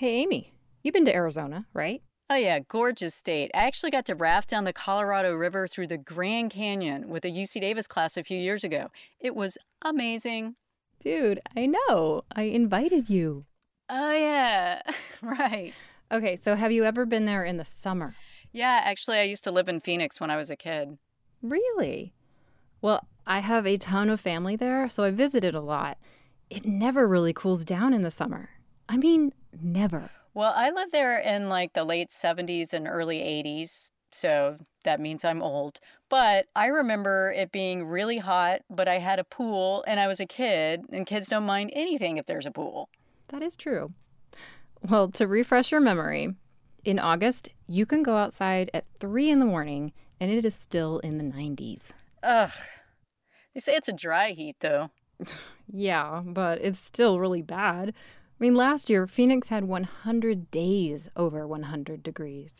Hey, Amy, you've been to Arizona, right? Oh, yeah, gorgeous state. I actually got to raft down the Colorado River through the Grand Canyon with a UC Davis class a few years ago. It was amazing. Dude, I know. I invited you. Oh, yeah, right. Okay, so have you ever been there in the summer? Yeah, actually, I used to live in Phoenix when I was a kid. Really? Well, I have a ton of family there, so I visited a lot. It never really cools down in the summer. I mean, never. Well, I lived there in like the late 70s and early 80s, so that means I'm old. But I remember it being really hot, but I had a pool and I was a kid, and kids don't mind anything if there's a pool. That is true. Well, to refresh your memory, in August, you can go outside at 3 in the morning and it is still in the 90s. Ugh. They say it's a dry heat, though. yeah, but it's still really bad. I mean, last year, Phoenix had 100 days over 100 degrees.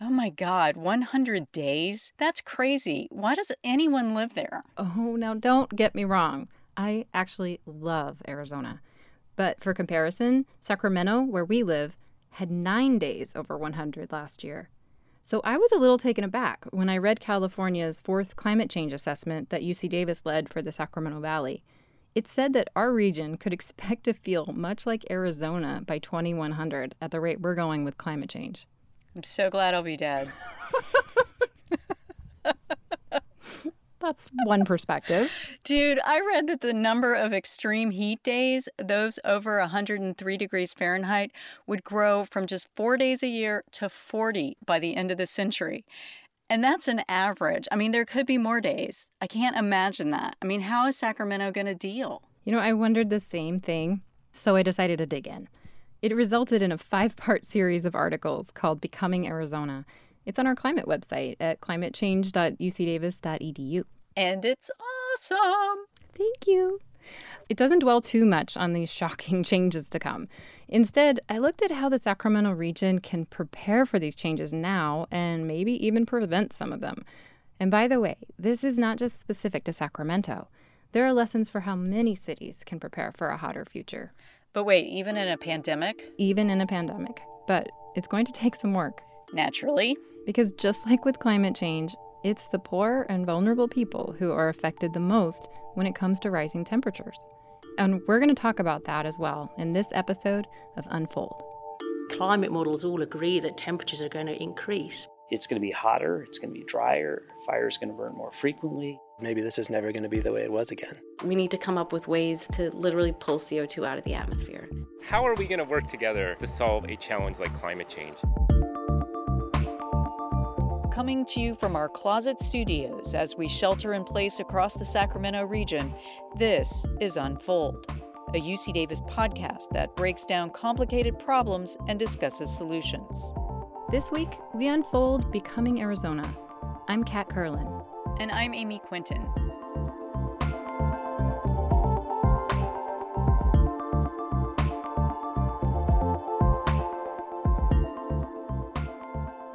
Oh my God, 100 days? That's crazy. Why does anyone live there? Oh, now don't get me wrong. I actually love Arizona. But for comparison, Sacramento, where we live, had nine days over 100 last year. So I was a little taken aback when I read California's fourth climate change assessment that UC Davis led for the Sacramento Valley. It said that our region could expect to feel much like Arizona by 2100 at the rate we're going with climate change. I'm so glad I'll be dead. That's one perspective. Dude, I read that the number of extreme heat days, those over 103 degrees Fahrenheit, would grow from just four days a year to 40 by the end of the century. And that's an average. I mean, there could be more days. I can't imagine that. I mean, how is Sacramento going to deal? You know, I wondered the same thing, so I decided to dig in. It resulted in a five part series of articles called Becoming Arizona it's on our climate website at climatechange.ucdavis.edu. And it's awesome. Thank you. It doesn't dwell too much on these shocking changes to come. Instead, I looked at how the Sacramento region can prepare for these changes now and maybe even prevent some of them. And by the way, this is not just specific to Sacramento. There are lessons for how many cities can prepare for a hotter future. But wait, even in a pandemic? Even in a pandemic. But it's going to take some work. Naturally. Because just like with climate change, it's the poor and vulnerable people who are affected the most when it comes to rising temperatures. And we're going to talk about that as well in this episode of Unfold. Climate models all agree that temperatures are going to increase. It's going to be hotter, it's going to be drier, fire is going to burn more frequently. Maybe this is never going to be the way it was again. We need to come up with ways to literally pull CO2 out of the atmosphere. How are we going to work together to solve a challenge like climate change? Coming to you from our closet studios as we shelter in place across the Sacramento region, this is Unfold, a UC Davis podcast that breaks down complicated problems and discusses solutions. This week, we unfold Becoming Arizona. I'm Kat Kerlin. And I'm Amy Quinton.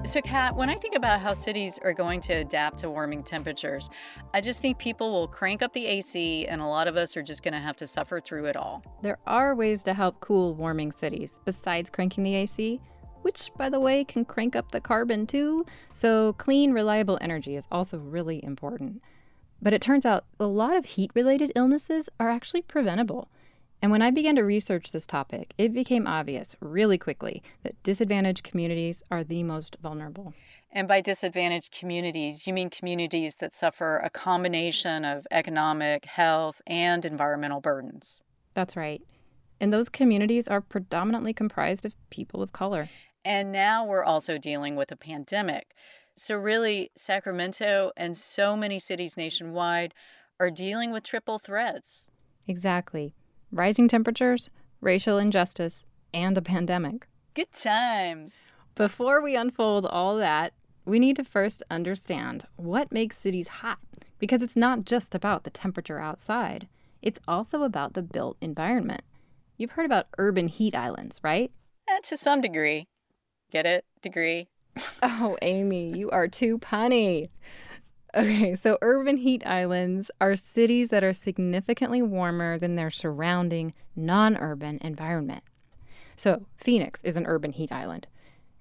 So, Kat, when I think about how cities are going to adapt to warming temperatures, I just think people will crank up the AC and a lot of us are just going to have to suffer through it all. There are ways to help cool warming cities besides cranking the AC, which, by the way, can crank up the carbon too. So, clean, reliable energy is also really important. But it turns out a lot of heat related illnesses are actually preventable. And when I began to research this topic, it became obvious really quickly that disadvantaged communities are the most vulnerable. And by disadvantaged communities, you mean communities that suffer a combination of economic, health, and environmental burdens. That's right. And those communities are predominantly comprised of people of color. And now we're also dealing with a pandemic. So, really, Sacramento and so many cities nationwide are dealing with triple threats. Exactly rising temperatures, racial injustice, and a pandemic. Good times. Before we unfold all that, we need to first understand what makes cities hot because it's not just about the temperature outside, it's also about the built environment. You've heard about urban heat islands, right? Eh, to some degree. Get it? Degree. oh, Amy, you are too punny. Okay, so urban heat islands are cities that are significantly warmer than their surrounding non urban environment. So, Phoenix is an urban heat island.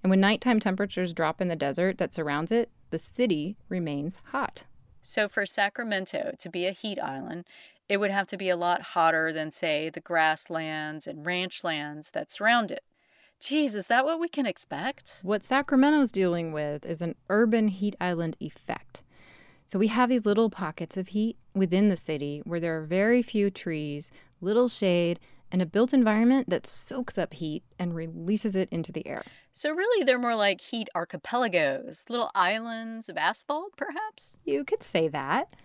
And when nighttime temperatures drop in the desert that surrounds it, the city remains hot. So, for Sacramento to be a heat island, it would have to be a lot hotter than, say, the grasslands and ranch lands that surround it. Geez, is that what we can expect? What Sacramento's dealing with is an urban heat island effect. So we have these little pockets of heat within the city where there are very few trees, little shade, and a built environment that soaks up heat and releases it into the air. So, really, they're more like heat archipelagos, little islands of asphalt, perhaps? You could say that.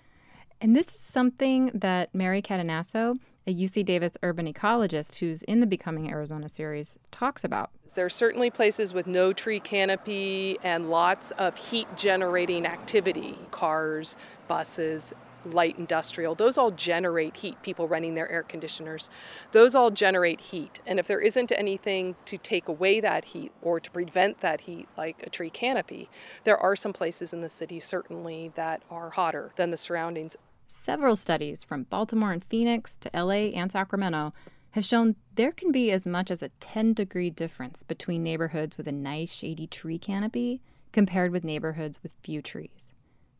And this is something that Mary Cadenasso, a UC Davis urban ecologist who's in the Becoming Arizona series, talks about. There are certainly places with no tree canopy and lots of heat generating activity cars, buses, light industrial, those all generate heat. People running their air conditioners, those all generate heat. And if there isn't anything to take away that heat or to prevent that heat, like a tree canopy, there are some places in the city certainly that are hotter than the surroundings. Several studies from Baltimore and Phoenix to LA and Sacramento have shown there can be as much as a 10 degree difference between neighborhoods with a nice shady tree canopy compared with neighborhoods with few trees.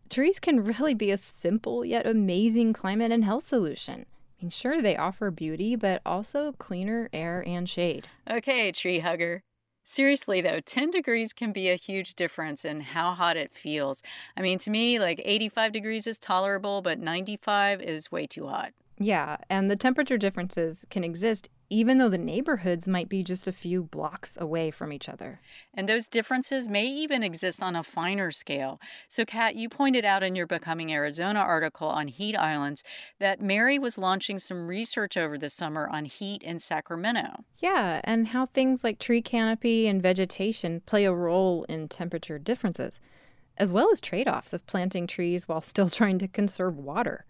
Trees can really be a simple yet amazing climate and health solution. I mean, sure, they offer beauty, but also cleaner air and shade. Okay, tree hugger. Seriously, though, 10 degrees can be a huge difference in how hot it feels. I mean, to me, like 85 degrees is tolerable, but 95 is way too hot. Yeah, and the temperature differences can exist even though the neighborhoods might be just a few blocks away from each other. And those differences may even exist on a finer scale. So, Kat, you pointed out in your Becoming Arizona article on heat islands that Mary was launching some research over the summer on heat in Sacramento. Yeah, and how things like tree canopy and vegetation play a role in temperature differences, as well as trade offs of planting trees while still trying to conserve water.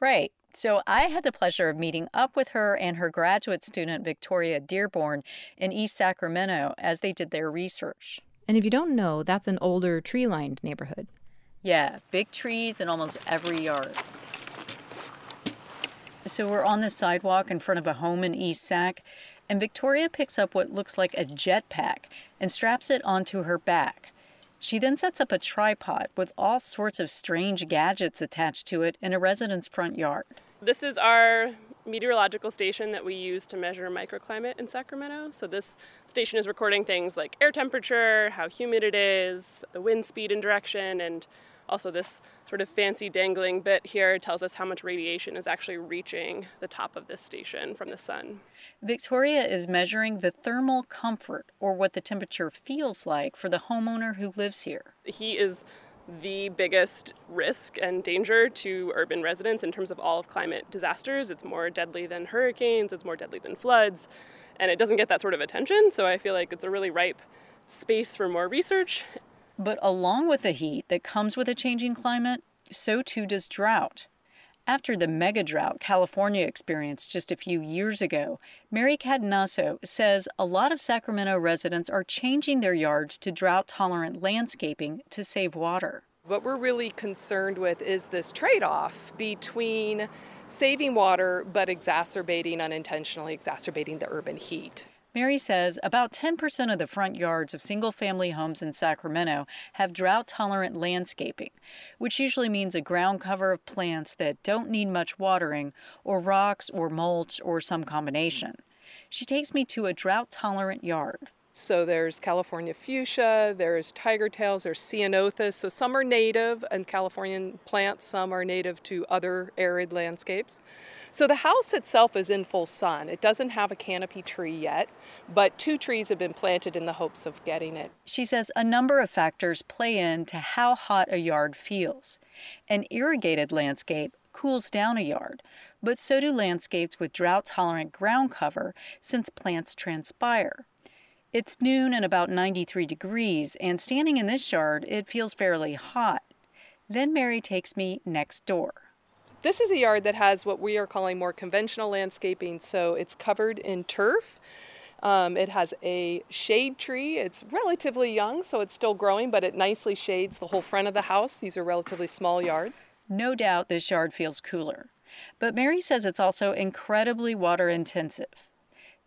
Right. So I had the pleasure of meeting up with her and her graduate student, Victoria Dearborn, in East Sacramento as they did their research. And if you don't know, that's an older tree lined neighborhood. Yeah, big trees in almost every yard. So we're on the sidewalk in front of a home in East Sac, and Victoria picks up what looks like a jetpack and straps it onto her back. She then sets up a tripod with all sorts of strange gadgets attached to it in a resident's front yard. This is our meteorological station that we use to measure microclimate in Sacramento. So, this station is recording things like air temperature, how humid it is, the wind speed and direction, and also, this sort of fancy dangling bit here tells us how much radiation is actually reaching the top of this station from the sun. Victoria is measuring the thermal comfort, or what the temperature feels like, for the homeowner who lives here. He is the biggest risk and danger to urban residents in terms of all of climate disasters. It's more deadly than hurricanes, it's more deadly than floods, and it doesn't get that sort of attention. So I feel like it's a really ripe space for more research but along with the heat that comes with a changing climate, so too does drought. After the mega drought California experienced just a few years ago, Mary Cadenasso says a lot of Sacramento residents are changing their yards to drought tolerant landscaping to save water. What we're really concerned with is this trade off between saving water but exacerbating, unintentionally exacerbating the urban heat. Mary says about 10% of the front yards of single family homes in Sacramento have drought tolerant landscaping, which usually means a ground cover of plants that don't need much watering, or rocks, or mulch, or some combination. She takes me to a drought tolerant yard. So there's California fuchsia, there's tiger tails, there's ceanothus. So some are native and Californian plants, some are native to other arid landscapes. So the house itself is in full sun. It doesn't have a canopy tree yet, but two trees have been planted in the hopes of getting it. She says a number of factors play into how hot a yard feels. An irrigated landscape cools down a yard, but so do landscapes with drought tolerant ground cover since plants transpire. It's noon and about 93 degrees, and standing in this yard, it feels fairly hot. Then Mary takes me next door. This is a yard that has what we are calling more conventional landscaping, so it's covered in turf. Um, it has a shade tree. It's relatively young, so it's still growing, but it nicely shades the whole front of the house. These are relatively small yards. No doubt this yard feels cooler. But Mary says it's also incredibly water intensive.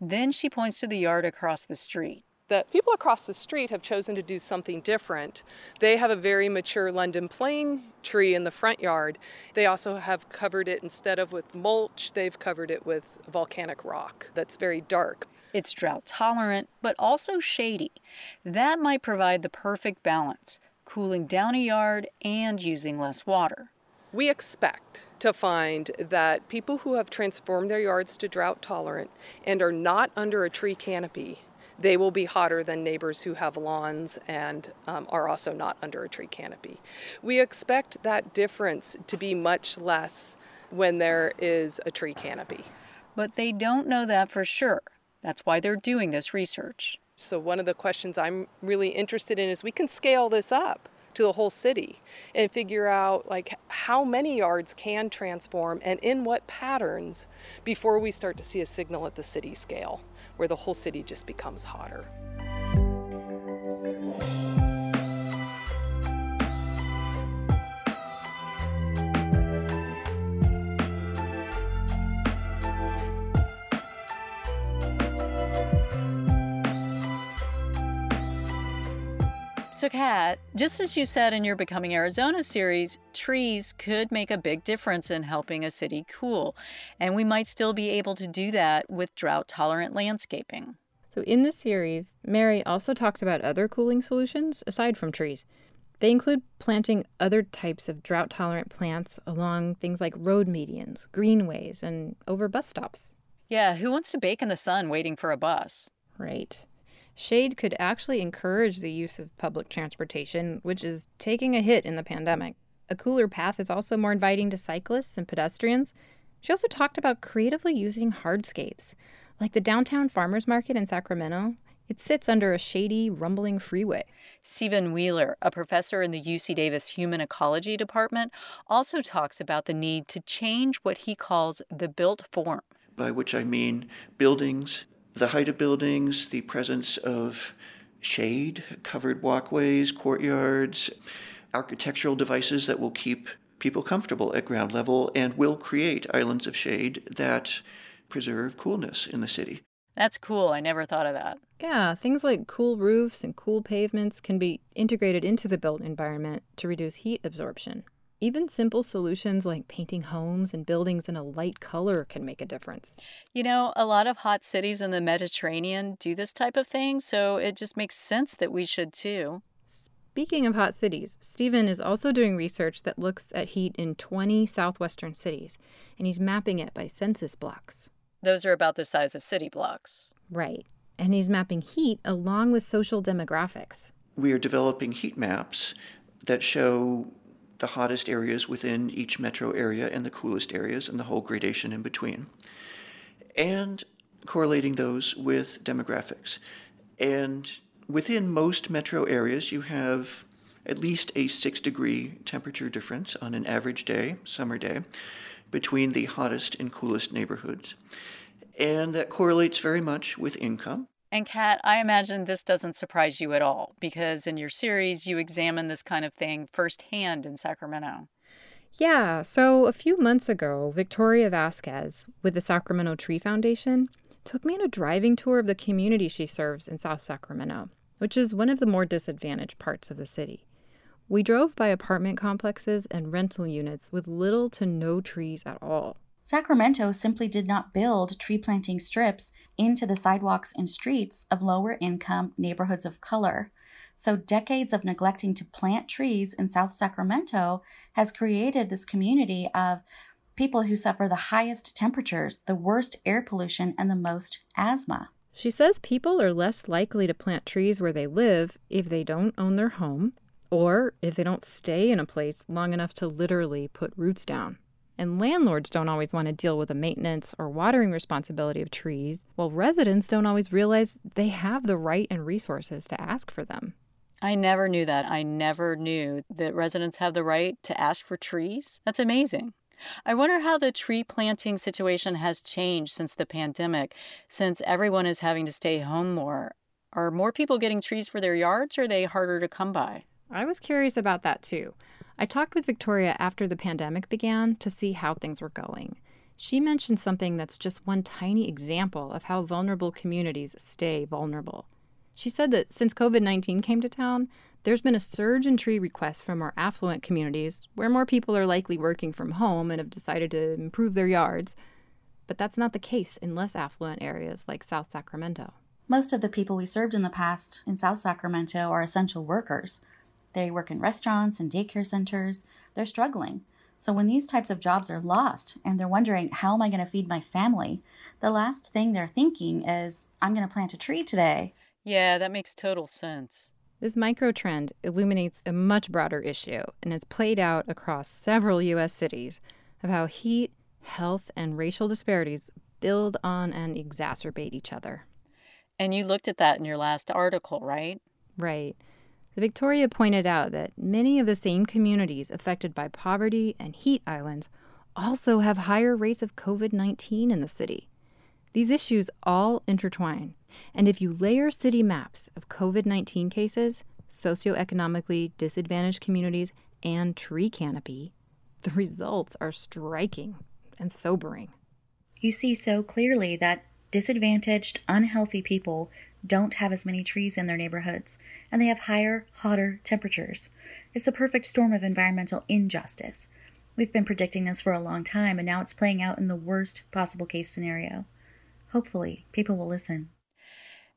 Then she points to the yard across the street. The people across the street have chosen to do something different. They have a very mature London plane tree in the front yard. They also have covered it instead of with mulch, they've covered it with volcanic rock that's very dark. It's drought tolerant, but also shady. That might provide the perfect balance, cooling down a yard and using less water. We expect to find that people who have transformed their yards to drought tolerant and are not under a tree canopy they will be hotter than neighbors who have lawns and um, are also not under a tree canopy. We expect that difference to be much less when there is a tree canopy. But they don't know that for sure. That's why they're doing this research. So, one of the questions I'm really interested in is we can scale this up to the whole city and figure out like how many yards can transform and in what patterns before we start to see a signal at the city scale where the whole city just becomes hotter. So, Kat, just as you said in your Becoming Arizona series, trees could make a big difference in helping a city cool. And we might still be able to do that with drought tolerant landscaping. So, in this series, Mary also talks about other cooling solutions aside from trees. They include planting other types of drought tolerant plants along things like road medians, greenways, and over bus stops. Yeah, who wants to bake in the sun waiting for a bus? Right. Shade could actually encourage the use of public transportation, which is taking a hit in the pandemic. A cooler path is also more inviting to cyclists and pedestrians. She also talked about creatively using hardscapes, like the downtown farmers market in Sacramento. It sits under a shady, rumbling freeway. Stephen Wheeler, a professor in the UC Davis Human Ecology Department, also talks about the need to change what he calls the built form. By which I mean buildings the height of buildings, the presence of shade, covered walkways, courtyards, architectural devices that will keep people comfortable at ground level and will create islands of shade that preserve coolness in the city. That's cool. I never thought of that. Yeah, things like cool roofs and cool pavements can be integrated into the built environment to reduce heat absorption. Even simple solutions like painting homes and buildings in a light color can make a difference. You know, a lot of hot cities in the Mediterranean do this type of thing, so it just makes sense that we should too. Speaking of hot cities, Stephen is also doing research that looks at heat in 20 southwestern cities, and he's mapping it by census blocks. Those are about the size of city blocks. Right. And he's mapping heat along with social demographics. We are developing heat maps that show the hottest areas within each metro area and the coolest areas and the whole gradation in between. And correlating those with demographics. And within most metro areas, you have at least a six degree temperature difference on an average day, summer day, between the hottest and coolest neighborhoods. And that correlates very much with income. And Kat, I imagine this doesn't surprise you at all because in your series you examine this kind of thing firsthand in Sacramento. Yeah, so a few months ago, Victoria Vasquez with the Sacramento Tree Foundation took me on a driving tour of the community she serves in South Sacramento, which is one of the more disadvantaged parts of the city. We drove by apartment complexes and rental units with little to no trees at all. Sacramento simply did not build tree planting strips into the sidewalks and streets of lower income neighborhoods of color. So, decades of neglecting to plant trees in South Sacramento has created this community of people who suffer the highest temperatures, the worst air pollution, and the most asthma. She says people are less likely to plant trees where they live if they don't own their home or if they don't stay in a place long enough to literally put roots down. And landlords don't always want to deal with the maintenance or watering responsibility of trees, while residents don't always realize they have the right and resources to ask for them. I never knew that. I never knew that residents have the right to ask for trees. That's amazing. I wonder how the tree planting situation has changed since the pandemic, since everyone is having to stay home more. Are more people getting trees for their yards or are they harder to come by? I was curious about that too. I talked with Victoria after the pandemic began to see how things were going. She mentioned something that's just one tiny example of how vulnerable communities stay vulnerable. She said that since COVID 19 came to town, there's been a surge in tree requests from more affluent communities where more people are likely working from home and have decided to improve their yards. But that's not the case in less affluent areas like South Sacramento. Most of the people we served in the past in South Sacramento are essential workers. They work in restaurants and daycare centers. They're struggling. So when these types of jobs are lost and they're wondering, how am I going to feed my family? The last thing they're thinking is, I'm going to plant a tree today. Yeah, that makes total sense. This micro trend illuminates a much broader issue and is played out across several U.S. cities of how heat, health, and racial disparities build on and exacerbate each other. And you looked at that in your last article, right? Right. Victoria pointed out that many of the same communities affected by poverty and heat islands also have higher rates of COVID 19 in the city. These issues all intertwine, and if you layer city maps of COVID 19 cases, socioeconomically disadvantaged communities, and tree canopy, the results are striking and sobering. You see so clearly that disadvantaged, unhealthy people don't have as many trees in their neighborhoods, and they have higher, hotter temperatures. It's the perfect storm of environmental injustice. We've been predicting this for a long time, and now it's playing out in the worst possible case scenario. Hopefully, people will listen.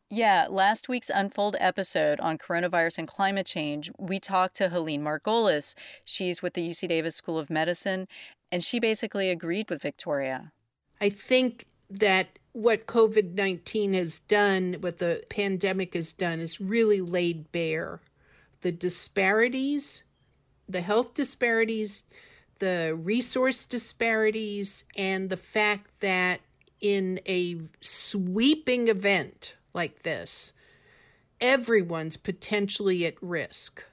Yeah, last week's Unfold episode on coronavirus and climate change, we talked to Helene Margolis. She's with the UC Davis School of Medicine, and she basically agreed with Victoria. I think that what COVID 19 has done, what the pandemic has done, is really laid bare the disparities, the health disparities, the resource disparities, and the fact that in a sweeping event like this, everyone's potentially at risk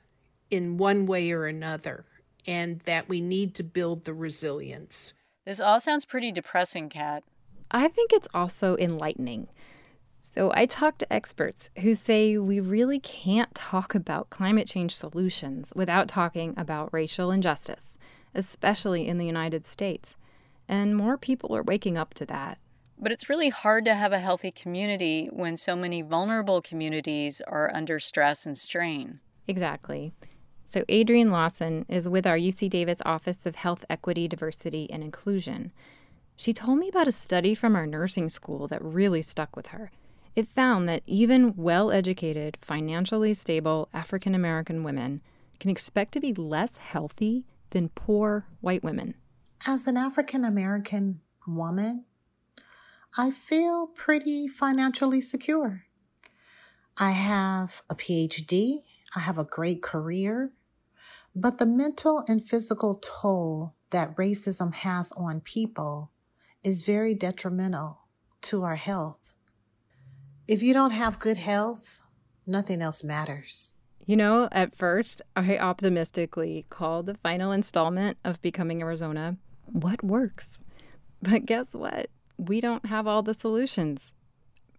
in one way or another, and that we need to build the resilience. This all sounds pretty depressing, Kat. I think it's also enlightening. So, I talk to experts who say we really can't talk about climate change solutions without talking about racial injustice, especially in the United States. And more people are waking up to that. But it's really hard to have a healthy community when so many vulnerable communities are under stress and strain. Exactly. So, Adrienne Lawson is with our UC Davis Office of Health Equity, Diversity, and Inclusion. She told me about a study from our nursing school that really stuck with her. It found that even well educated, financially stable African American women can expect to be less healthy than poor white women. As an African American woman, I feel pretty financially secure. I have a PhD, I have a great career, but the mental and physical toll that racism has on people is very detrimental to our health. If you don't have good health, nothing else matters. You know, at first, I optimistically called the final installment of Becoming Arizona What Works? But guess what? we don't have all the solutions.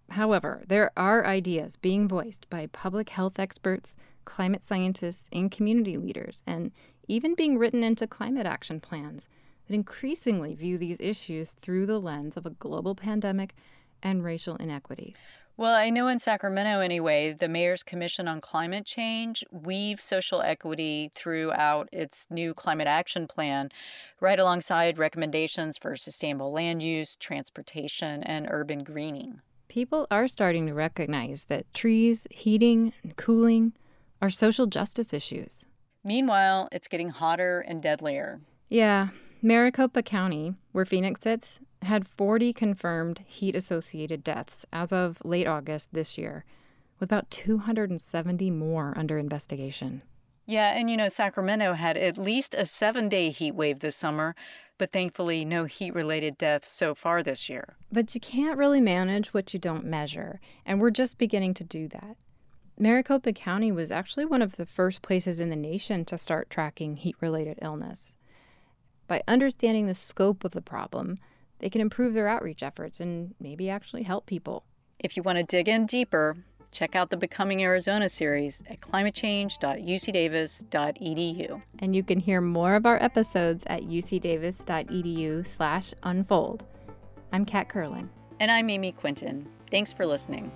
However, there are ideas being voiced by public health experts, climate scientists, and community leaders, and even being written into climate action plans that increasingly view these issues through the lens of a global pandemic and racial inequities. Well, I know in Sacramento, anyway, the Mayor's Commission on Climate Change weaves social equity throughout its new climate action plan, right alongside recommendations for sustainable land use, transportation, and urban greening. People are starting to recognize that trees, heating, and cooling are social justice issues. Meanwhile, it's getting hotter and deadlier. Yeah, Maricopa County, where Phoenix sits, had 40 confirmed heat associated deaths as of late August this year, with about 270 more under investigation. Yeah, and you know, Sacramento had at least a seven day heat wave this summer, but thankfully no heat related deaths so far this year. But you can't really manage what you don't measure, and we're just beginning to do that. Maricopa County was actually one of the first places in the nation to start tracking heat related illness. By understanding the scope of the problem, they can improve their outreach efforts and maybe actually help people. If you want to dig in deeper, Check out the Becoming Arizona series at climatechange.ucdavis.edu. And you can hear more of our episodes at ucdavis.edu slash unfold. I'm Kat Kerlin. And I'm Amy Quinton. Thanks for listening.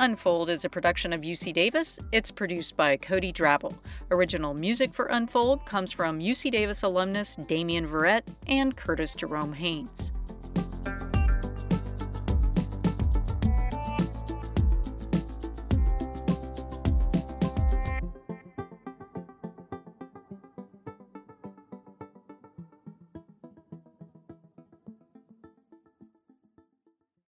Unfold is a production of UC Davis. It's produced by Cody Drabble. Original music for Unfold comes from UC Davis alumnus Damian Verrett and Curtis Jerome Haynes.